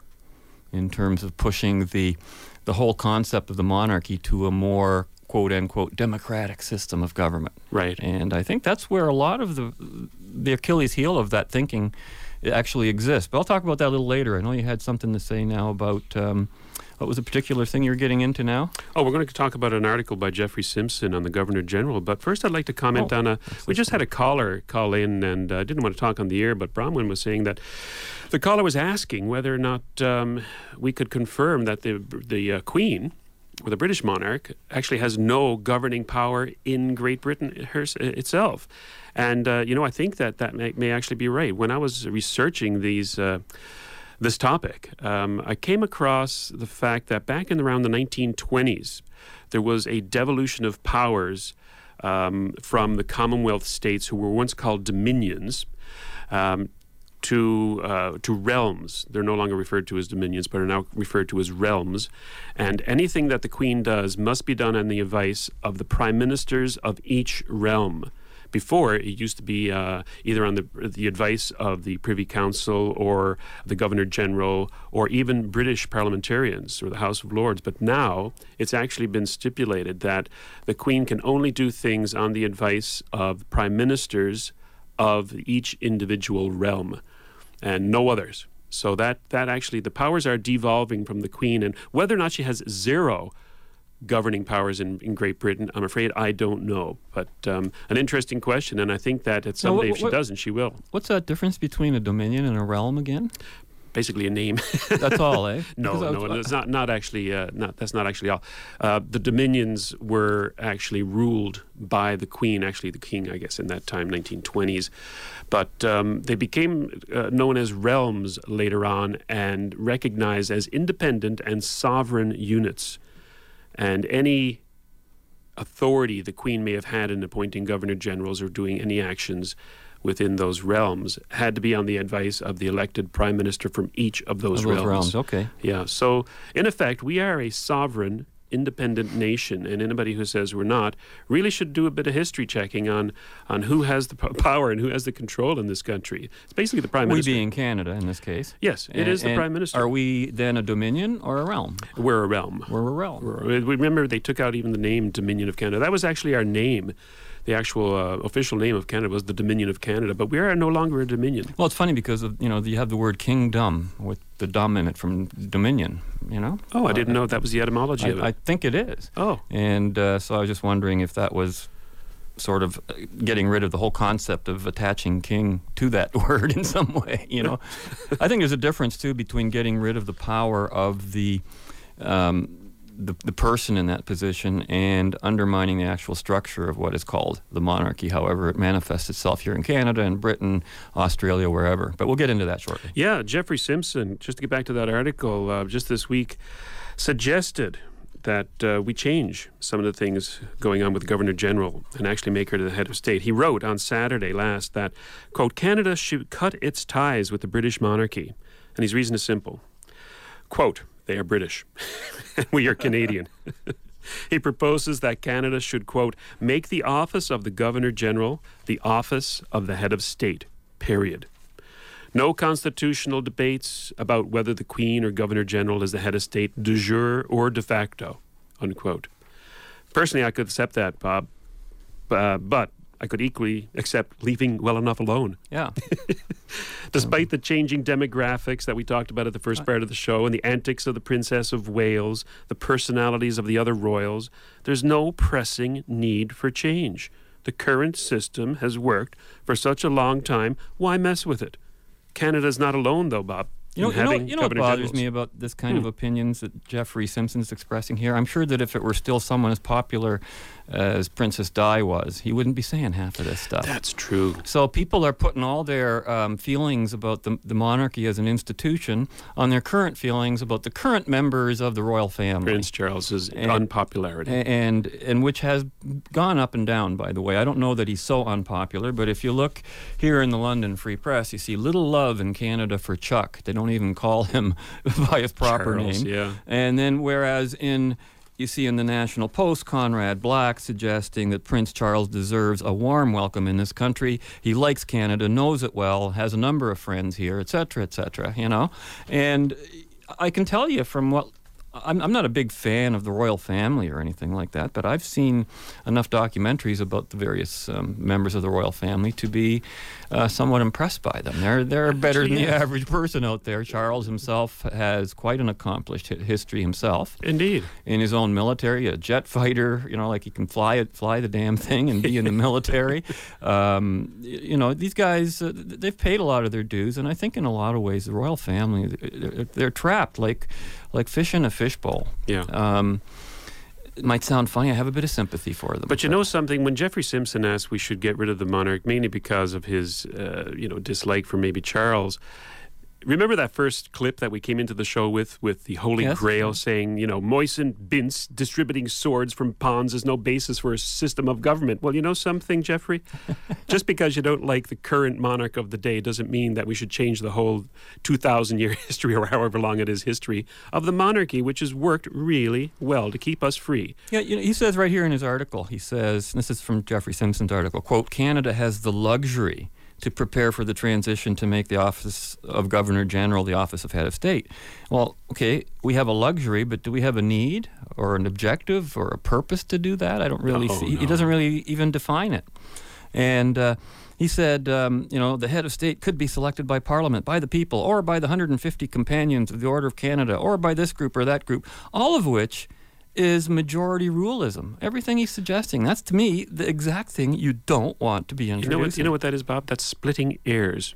in terms of pushing the the whole concept of the monarchy to a more quote unquote democratic system of government. Right. And I think that's where a lot of the the Achilles heel of that thinking actually exists. But I'll talk about that a little later. I know you had something to say now about um, what was the particular thing you're getting into now? Oh, we're going to talk about an article by Jeffrey Simpson on the Governor General. But first, I'd like to comment oh, on a. We just had a caller call in, and I uh, didn't want to talk on the air, but Bronwyn was saying that the caller was asking whether or not um, we could confirm that the the uh, Queen or the British monarch actually has no governing power in Great Britain her, itself. And, uh, you know, I think that that may, may, actually be right. When I was researching these. Uh, this topic, um, I came across the fact that back in around the 1920s, there was a devolution of powers um, from the Commonwealth states, who were once called dominions, um, to uh, to realms. They're no longer referred to as dominions, but are now referred to as realms. And anything that the Queen does must be done on the advice of the prime ministers of each realm. Before it used to be uh, either on the the advice of the Privy Council or the Governor General or even British parliamentarians or the House of Lords. But now it's actually been stipulated that the Queen can only do things on the advice of prime ministers of each individual realm and no others. So that that actually the powers are devolving from the Queen, and whether or not she has zero governing powers in, in Great Britain, I'm afraid I don't know. But um, an interesting question, and I think that at someday, if she doesn't, she will. What's that difference between a dominion and a realm again? basically a name. that's all, eh? no, no, it's not. Not actually. Uh, not that's not actually all. Uh, the dominions were actually ruled by the queen. Actually, the king, I guess, in that time, 1920s. But um, they became uh, known as realms later on and recognized as independent and sovereign units. And any authority the queen may have had in appointing governor generals or doing any actions within those realms had to be on the advice of the elected prime minister from each of those, of those realms. realms. Okay. Yeah. So in effect, we are a sovereign independent nation, and anybody who says we're not really should do a bit of history checking on on who has the power and who has the control in this country. It's basically the prime we minister. We being Canada in this case. Yes, it and, is the prime minister. Are we then a dominion or a realm? We're a realm. We're a realm. We're, remember, they took out even the name Dominion of Canada. That was actually our name the actual uh, official name of Canada was the Dominion of Canada, but we are no longer a dominion. Well, it's funny because of, you know you have the word kingdom with the "dom" in it from Dominion. You know. Oh, I didn't know that was the etymology I, of it. I think it is. Oh. And uh, so I was just wondering if that was sort of uh, getting rid of the whole concept of attaching king to that word in some way. You know, I think there's a difference too between getting rid of the power of the um, the, the person in that position and undermining the actual structure of what is called the monarchy, however it manifests itself here in Canada and Britain, Australia, wherever. But we'll get into that shortly. Yeah, Jeffrey Simpson, just to get back to that article, uh, just this week, suggested that uh, we change some of the things going on with the Governor General and actually make her the head of state. He wrote on Saturday last that, quote, Canada should cut its ties with the British monarchy. And his reason is simple. Quote, they are British. we are Canadian. he proposes that Canada should, quote, make the office of the Governor General the office of the head of state, period. No constitutional debates about whether the Queen or Governor General is the head of state de jure or de facto, unquote. Personally, I could accept that, Bob. Uh, but I could equally accept leaving well enough alone. Yeah. Despite the changing demographics that we talked about at the first part of the show and the antics of the Princess of Wales, the personalities of the other royals, there's no pressing need for change. The current system has worked for such a long time. Why mess with it? Canada's not alone, though, Bob. You know, you know, you know what bothers generals. me about this kind hmm. of opinions that Jeffrey Simpson's expressing here? I'm sure that if it were still someone as popular as Princess Di was, he wouldn't be saying half of this stuff. That's true. So people are putting all their um, feelings about the, the monarchy as an institution on their current feelings about the current members of the royal family. Prince Charles's And- unpopularity. and and which has gone up and down by the way i don't know that he's so unpopular but if you look here in the london free press you see little love in canada for chuck they don't even call him by his proper Charles, name yeah. and then whereas in you see in the National Post Conrad Black suggesting that Prince Charles deserves a warm welcome in this country. He likes Canada, knows it well, has a number of friends here, etc., etc. You know, and I can tell you from what I'm, I'm not a big fan of the royal family or anything like that, but I've seen enough documentaries about the various um, members of the royal family to be uh, somewhat impressed by them. They're they're better than the yes. average person out there. Charles himself has quite an accomplished history himself. Indeed. In his own military, a jet fighter, you know, like he can fly it, fly the damn thing, and be in the military. Um, you know, these guys, uh, they've paid a lot of their dues, and I think in a lot of ways, the royal family, they're, they're trapped like like fish in a fishbowl. Yeah. Um, it might sound funny. I have a bit of sympathy for them. But you know something? When Jeffrey Simpson asked we should get rid of the monarch, mainly because of his, uh, you know, dislike for maybe Charles. Remember that first clip that we came into the show with, with the Holy Yes. Grail saying, you know, Moisen Bince distributing swords from ponds is no basis for a system of government. Well, you know something, Jeffrey? Just because you don't like the current monarch of the day doesn't mean that we should change the whole 2,000 year history or however long it is history of the monarchy, which has worked really well to keep us free. Yeah, you know, he says right here in his article, he says, this is from Jeffrey Simpson's article, quote, Canada has the luxury to prepare for the transition to make the office of Governor General the office of head of state. Well, okay, we have a luxury, but do we have a need or an objective or a purpose to do that? I don't really No, see. He doesn't really even define it. And uh, he said, um, you know, the head of state could be selected by Parliament, by the people, or by the 150 companions of the Order of Canada, or by this group or that group, all of which is majority ruleism. Everything he's suggesting, that's to me the exact thing you don't want to be You know, what, you know what that is, Bob? That's splitting heirs.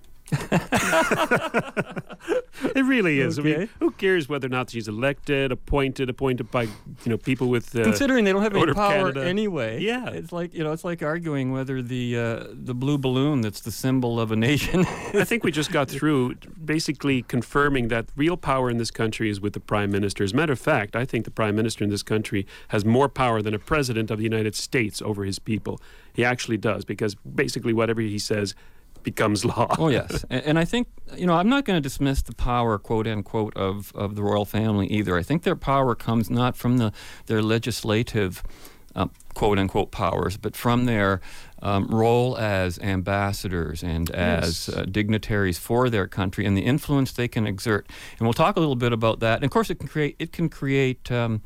It really is. I mean, who cares whether or not she's elected, appointed, appointed by you know people with uh, Considering they don't have any power anyway, Yeah. it's like you know, it's like arguing whether the uh, the blue balloon that's the symbol of a nation. I think we just got through basically confirming that real power in this country is with the prime minister. As a matter of fact, I think the prime minister in this country has more power than a president of the United States over his people. He actually does because basically whatever he says becomes law. Oh yes, and, and I think you know I'm not going to dismiss the power, quote unquote, of of the royal family either. I think their power comes not from the their legislative. Uh, quote unquote powers, but from their um, role as ambassadors and as Yes. uh, dignitaries for their country and the influence they can exert. And we'll talk a little bit about that. And of course, it can create it can create um,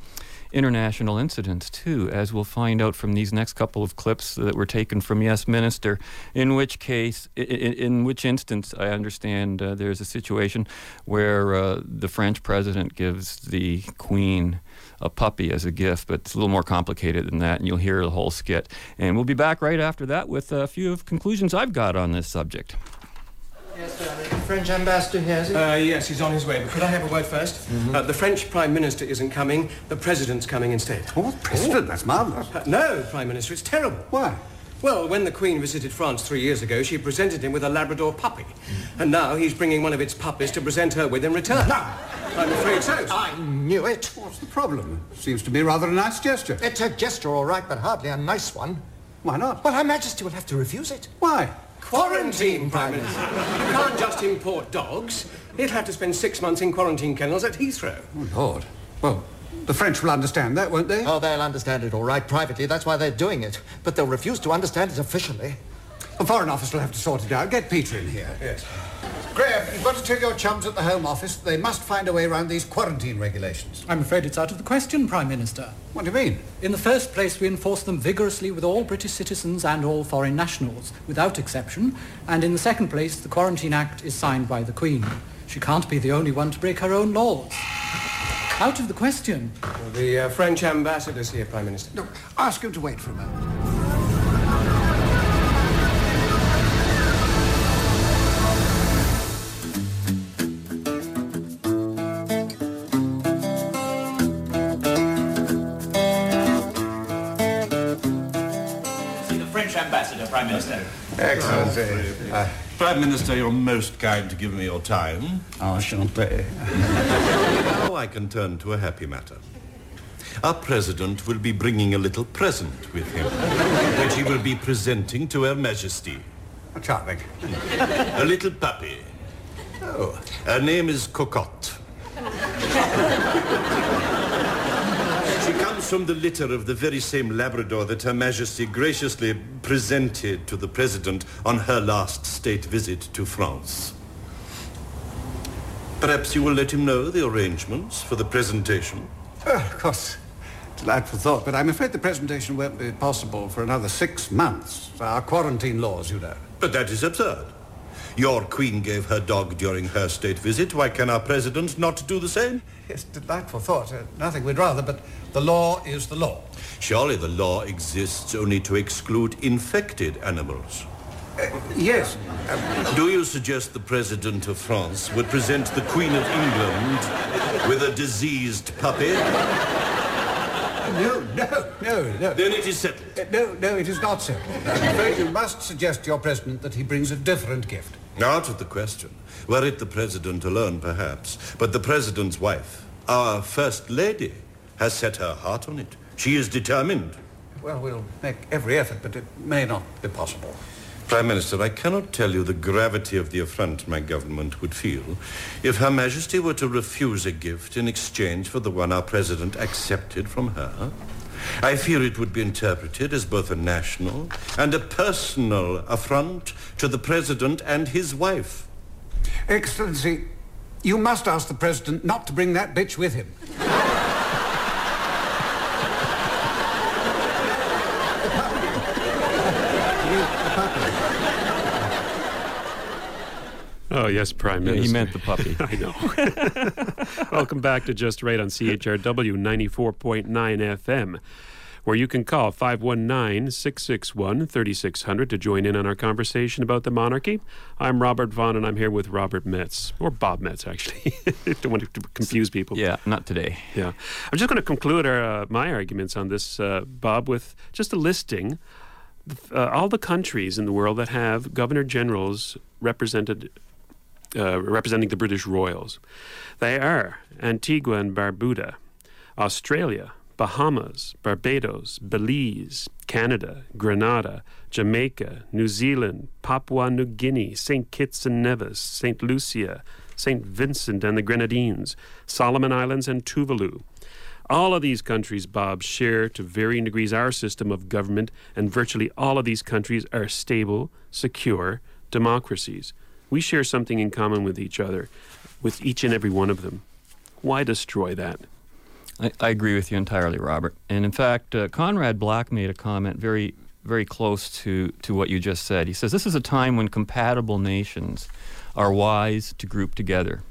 international incidents too, as we'll find out from these next couple of clips that were taken from Yes Minister. In which case, in which instance, I understand uh, there's a situation where uh, the French president gives the Queen a puppy as a gift, but it's a little more complicated than that, and you'll hear the whole skit. And we'll be back right after that with a few of conclusions I've got on this subject. Yes, sir. The French ambassador here, is he? Uh, yes, he's on his way. But could I have a word 1st Uh, the French Prime Minister isn't coming. The President's coming instead. Oh, President, that's marvellous. Uh, no, Prime Minister, it's terrible. Why? Well, when the Queen visited France three years ago, she presented him with a Labrador puppy. And now he's bringing one of its puppies to present her with in return. No. I'm afraid so. I knew it. What's the problem? Seems to be rather a nice gesture. It's a gesture, all right, but hardly a nice one. Why not? Well, Her Majesty will have to refuse it. Why? Quarantine, Prime Minister. You can't just import dogs. He'll have to spend six months in quarantine kennels at Heathrow. Oh, Lord. Well, the French will understand that, won't they? Oh, they'll understand it all right privately. That's why they're doing it. But they'll refuse to understand it officially. The Foreign Office will have to sort it out. Get Peter in here. Yes. Graham, you've got to tell your chums at the Home Office they must find a way around these quarantine regulations. I'm afraid it's out of the question, Prime Minister. What do you mean? In the first place, we enforce them vigorously with all British citizens and all foreign nationals, without exception. And in the second place, the Quarantine Act is signed by the Queen. She can't be the only one to break her own laws. Out of the question. The uh, French ambassador's here, Prime Minister. No, ask him to wait for a moment. Prime Minister, you're most kind to give me your time. Ah, enchanté. now I can turn to a happy matter. Our president will be bringing a little present with him, which he will be presenting to Her Majesty. Charming. A little puppy. Oh. Her name is Cocotte. From the litter of the very same Labrador that Her Majesty graciously presented to the President on her last state visit to France. Perhaps you will let him know the arrangements for the presentation? Oh, of course. Delightful thought, but I'm afraid the presentation won't be possible for another six months. Our quarantine laws, you know. But that is absurd. Your queen gave her dog during her state visit. Why can our president not do the same? Yes, delightful thought. Uh, nothing we'd rather, but the law is the law. Surely the law exists only to exclude infected animals. Uh, yes. Um, do you suggest the President of France would present the Queen of England with a diseased puppy? No, no, no, no. Then it is settled. Uh, no, no, it is not settled. I'm afraid you must suggest to your president that he brings a different gift. Out of the question. Were it the president alone, perhaps. But the president's wife, our first lady, has set her heart on it. She is determined. Well, we'll make every effort, but it may not be possible. Prime Minister, I cannot tell you the gravity of the affront my government would feel if Her Majesty were to refuse a gift in exchange for the one our President accepted from her. I fear it would be interpreted as both a national and a personal affront to the President and his wife. Excellency, you must ask the President not to bring that bitch with him. Oh, yes, Prime Yeah, Minister. he meant the puppy. I know. Welcome back to Just Right on CHRW 94.9 FM, where you can call 519 661 3600 to join in on our conversation about the monarchy. I'm Robert Vaughn, and I'm here with Robert Metz, or Bob Metz, actually. Don't want to confuse people. Yeah, not today. Yeah. I'm just going to conclude our, uh, my arguments on this, uh, Bob, with just a listing. Uh, all the countries in the world that have governor generals represented uh, representing the British Royals. They are Antigua and Barbuda, Australia, Bahamas, Barbados, Belize, Canada, Grenada, Jamaica, New Zealand, Papua New Guinea, St. Kitts and Nevis, St. Lucia, St. Vincent and the Grenadines, Solomon Islands, and Tuvalu. All of these countries, Bob, share to varying degrees our system of government, and virtually all of these countries are stable, secure democracies. We share something in common with each other, with each and every one of them. Why destroy that? I, I agree with you entirely, Robert. And in fact, uh, Conrad Black made a comment very, very close to, to what you just said. He says this is a time when compatible nations are wise to group together.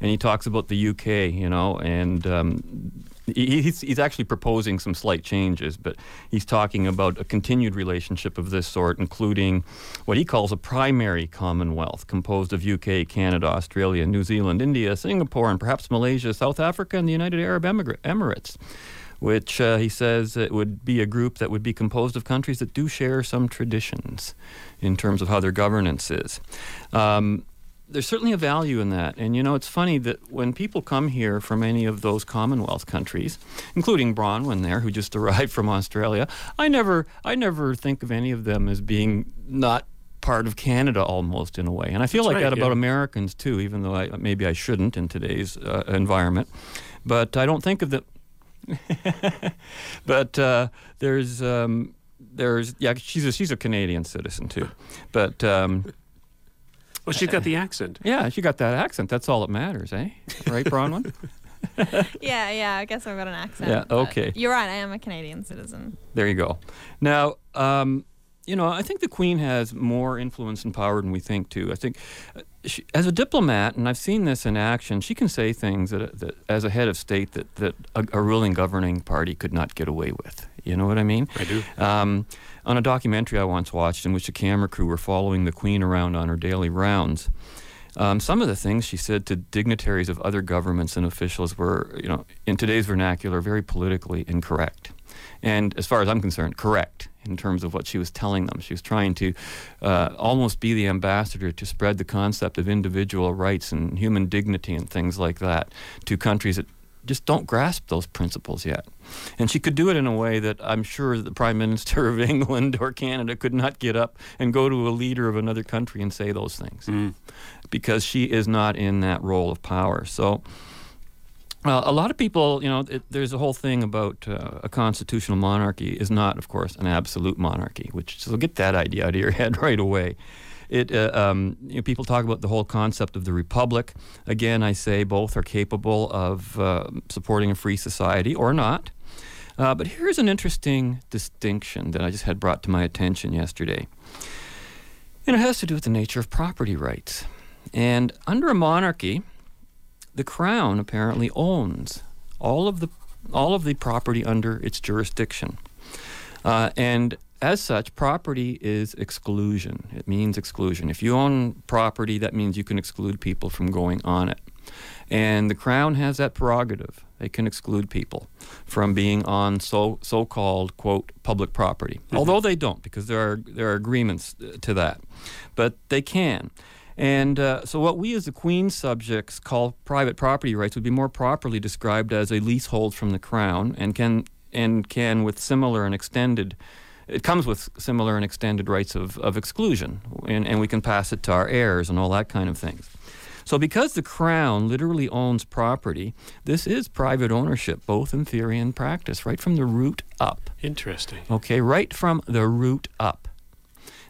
And he talks about the UK, you know, and um, he's, he's actually proposing some slight changes, but he's talking about a continued relationship of this sort, including what he calls a primary commonwealth composed of UK, Canada, Australia, New Zealand, India, Singapore, and perhaps Malaysia, South Africa, and the United Arab Emir- Emirates. Which uh, he says it would be a group that would be composed of countries that do share some traditions in terms of how their governance is. Um, there's certainly a value in that. And you know, it's funny that when people come here from any of those Commonwealth countries, including Bronwyn there, who just arrived from Australia, I never, I never think of any of them as being not part of Canada almost in a way. And I feel That's like right, that about yeah. Americans too, even though I, maybe I shouldn't in today's uh, environment. But I don't think of them. but uh, there's um, there's yeah she's a, she's a Canadian citizen too, but. Um, Well, she's got the accent. Yeah, she got that accent. That's all that matters, eh? Right, Bronwyn? yeah, yeah. I guess I've got an accent. Yeah, okay. You're right. I am a Canadian citizen. There you go. Now, um, you know, I think the Queen has more influence and power than we think, too. I think uh, she, as a diplomat, and I've seen this in action, she can say things that, that as a head of state, that, that a, a ruling governing party could not get away with. You know what I mean? I do. Um, on a documentary I once watched, in which the camera crew were following the Queen around on her daily rounds, um, some of the things she said to dignitaries of other governments and officials were, you know, in today's vernacular, very politically incorrect. And as far as I'm concerned, correct in terms of what she was telling them. She was trying to uh, almost be the ambassador to spread the concept of individual rights and human dignity and things like that to countries that just don't grasp those principles yet. And she could do it in a way that I'm sure the Prime Minister of England or Canada could not get up and go to a leader of another country and say those things Mm. because she is not in that role of power. So. Uh, a lot of people, you know, it, there's a whole thing about uh, a constitutional monarchy is not, of course, an absolute monarchy. Which so get that idea out of your head right away. It, uh, um, you know, people talk about the whole concept of the republic. Again, I say both are capable of uh, supporting a free society or not. Uh, but here's an interesting distinction that I just had brought to my attention yesterday. And it has to do with the nature of property rights. And under a monarchy, the crown apparently owns all of the all of the property under its jurisdiction. Uh, and as such, property is exclusion. It means exclusion. If you own property, that means you can exclude people from going on it. And the crown has that prerogative. They can exclude people from being on so so-called quote public property. Although they don't, because there are there are agreements uh, to that, but they can. And uh, so, what we as the Queen's subjects call private property rights would be more properly described as a leasehold from the Crown, and can and can with similar and extended. It comes with similar and extended rights of, of exclusion, and, and we can pass it to our heirs and all that kind of things. So, because the Crown literally owns property, this is private ownership, both in theory and practice, right from the root up. Interesting. Okay, right from the root up.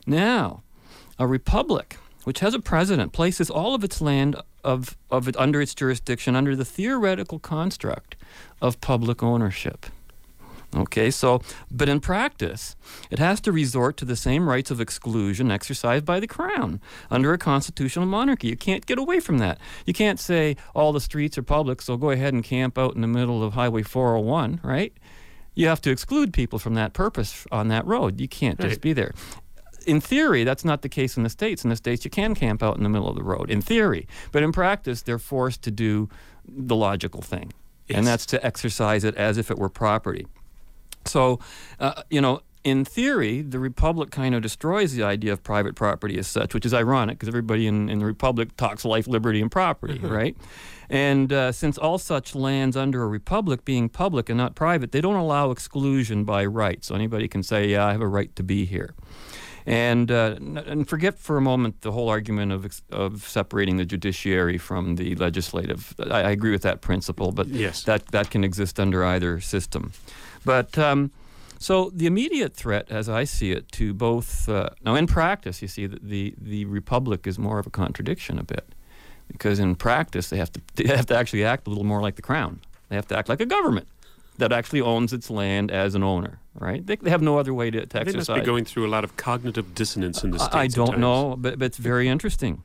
Now, a republic which has a president places all of its land of, of it under its jurisdiction under the theoretical construct of public ownership. Okay, so, but in practice, it has to resort to the same rights of exclusion exercised by the crown under a constitutional monarchy. You can't get away from that. You can't say all the streets are public, so go ahead and camp out in the middle of Highway 401, right? You have to exclude people from that purpose on that road. You can't just be there. In theory, that's not the case in the States. In the States, you can camp out in the middle of the road, in theory. But in practice, they're forced to do the logical thing, and that's to exercise it as if it were property. So, uh, you know, in theory, the Republic kind of destroys the idea of private property as such, which is ironic because everybody in, in the Republic talks life, liberty, and property, right? And uh, since all such lands under a Republic being public and not private, they don't allow exclusion by right. So anybody can say, yeah, I have a right to be here. And, uh, and forget for a moment the whole argument of, of separating the judiciary from the legislative. I, I agree with that principle, but Yes. that, that can exist under either system. But um, so the immediate threat, as I see it, to both uh, now in practice, you see that the the republic is more of a contradiction a bit, because in practice they have to they have to actually act a little more like the crown. They have to act like a government that actually owns its land as an owner, right? They, they have no other way to, to They exercise. must be going through a lot of cognitive dissonance in the states. I I don't know, but, but it's very interesting.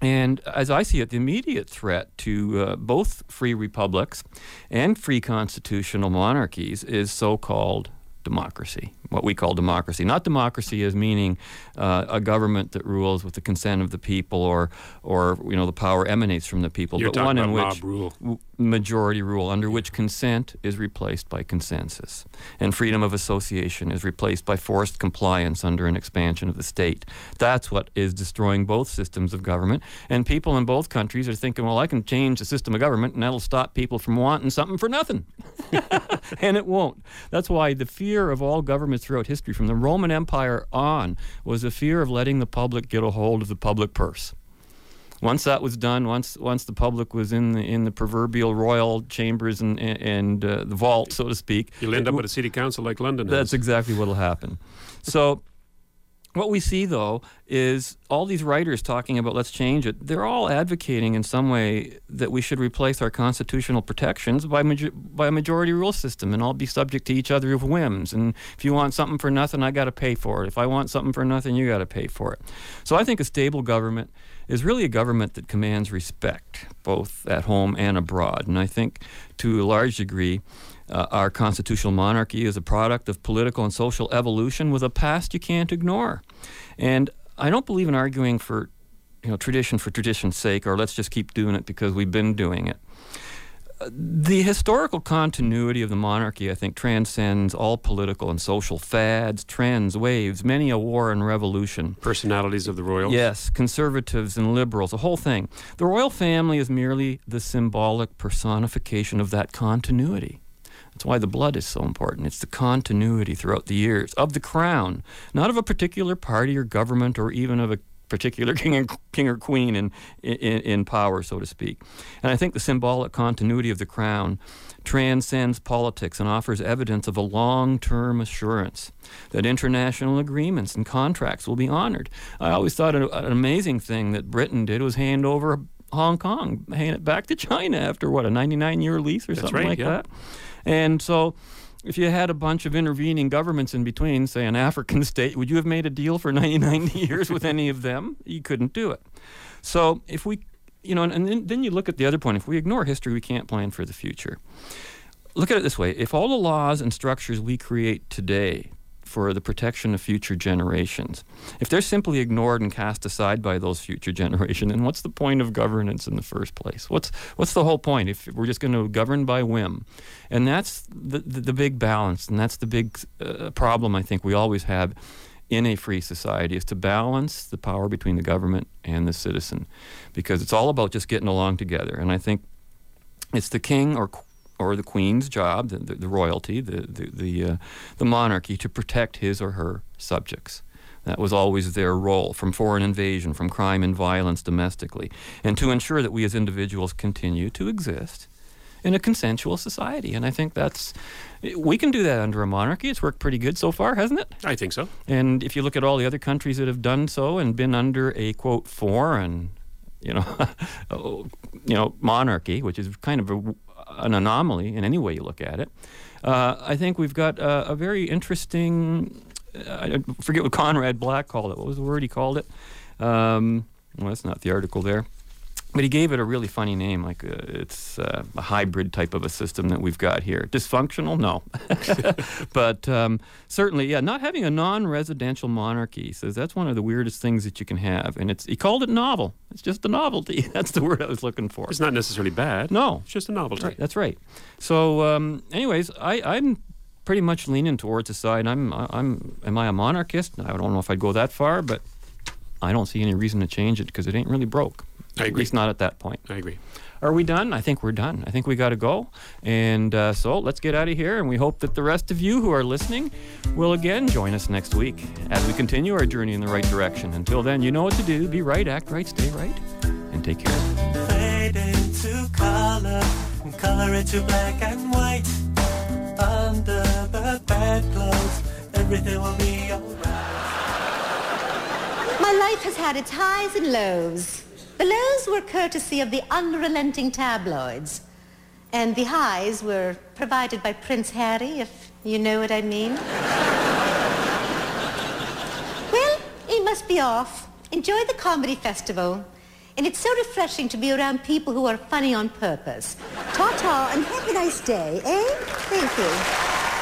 And as I see it, the immediate threat to uh, both free republics and free constitutional monarchies is so called democracy, what we call democracy. Not democracy as meaning uh, a government that rules with the consent of the people or, or you know, the power emanates from the people, You're but one in which rule. majority rule under which consent is replaced by consensus and freedom of association is replaced by forced compliance under an expansion of the state that's what is destroying both systems of government and people in both countries are thinking well i can change the system of government and that'll stop people from wanting something for nothing and it won't that's why the fear of all governments throughout history from the roman empire on was the fear of letting the public get a hold of the public purse once that was done, once once the public was in the in the proverbial royal chambers and and, uh, the vault, so to speak, You'll end up with a city council like London That's has. exactly what'll happen. So. What we see, though, is all these writers talking about let's change it. They're all advocating in some way that we should replace our constitutional protections by, by a majority rule system and all be subject to each other's whims. And if you want something for nothing, I got to pay for it. If I want something for nothing, you got to pay for it. So I think a stable government is really a government that commands respect, both at home and abroad. And I think to a large degree, uh, our constitutional monarchy is a product of political and social evolution with a past you can't ignore. And I don't believe in arguing for you know, tradition for tradition's sake or let's just keep doing it because we've been doing it. the historical continuity of the monarchy, I think, transcends all political and social fads, trends, waves, many a war and revolution. Personalities of the royals? Yes, conservatives and liberals, the whole thing. The royal family is merely the symbolic personification of that continuity. That's why the blood is so important. It's the continuity throughout the years of the crown, not of a particular party or government or even of a particular king and king or queen in, in, in power, so to speak. And I think the symbolic continuity of the crown transcends politics and offers evidence of a long-term assurance that international agreements and contracts will be honored. I always thought an, an amazing thing that Britain did was hand over Hong Kong, hand it back to China after what a 99-year lease or That's something right, like yeah. that. And so if you had a bunch of intervening governments in between, say an African state, would you have made a deal for 99 years with any of them? You couldn't do it. So if we, you know, and, and then, then you look at the other point. If we ignore history, we can't plan for the future. Look at it this way: if all the laws and structures we create today for the protection of future generations, if they're simply ignored and cast aside by those future generations, then what's the point of governance in the first place? What's what's the whole point if we're just going to govern by whim? And that's the, the, the big balance, and that's the big uh, problem I think we always have in a free society is to balance the power between the government and the citizen, because it's all about just getting along together. And I think it's the king or or the queen's job, the, the, the royalty, the the the, uh, the monarchy, to protect his or her subjects. That was always their role from foreign invasion, from crime and violence domestically, and to ensure that we as individuals continue to exist in a consensual society. And I think that's, we can do that under a monarchy. It's worked pretty good so far, hasn't it? I think so. And if you look at all the other countries that have done so and been under a quote foreign, you know, you know, monarchy, which is kind of a, an anomaly in any way you look at it, uh, I think we've got a, a very interesting. I forget what Conrad Black called it. What was the word he called it? Um, well, that's not the article there. But he gave it a really funny name, like uh, it's uh, a hybrid type of a system that we've got here. Dysfunctional? No. but um, certainly, yeah, not having a non residential monarchy he says that's one of the weirdest things that you can have. And it's he called it novel. It's just a novelty. That's the word I was looking for. It's not necessarily bad. No. It's just a novelty. Right, that's right. So, um, anyways, I, I'm pretty much leaning towards the side. I'm, I'm, am I a monarchist? I don't know if I'd go that far, but I don't see any reason to change it because it ain't really broke. I agree. At agree. least not at that point. I agree. Are we done? I think we're done. I think we got to go. And uh, so let's get out of here. And we hope that the rest of you who are listening will again join us next week as we continue our journey in the right direction. Until then, you know what to do. Be right, act right, stay right, and take care. Fade into color and color it to black and white. Under the bedclothes, everything will be alright. My life has had its highs and lows. The lows were courtesy of the unrelenting tabloids. And the highs were provided by Prince Harry, if you know what I mean. well, he must be off. Enjoy the comedy festival. And it's so refreshing to be around people who are funny on purpose. Ta-ta and have a nice day, eh? Thank you.